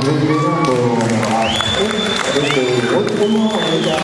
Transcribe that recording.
どこ行ったの?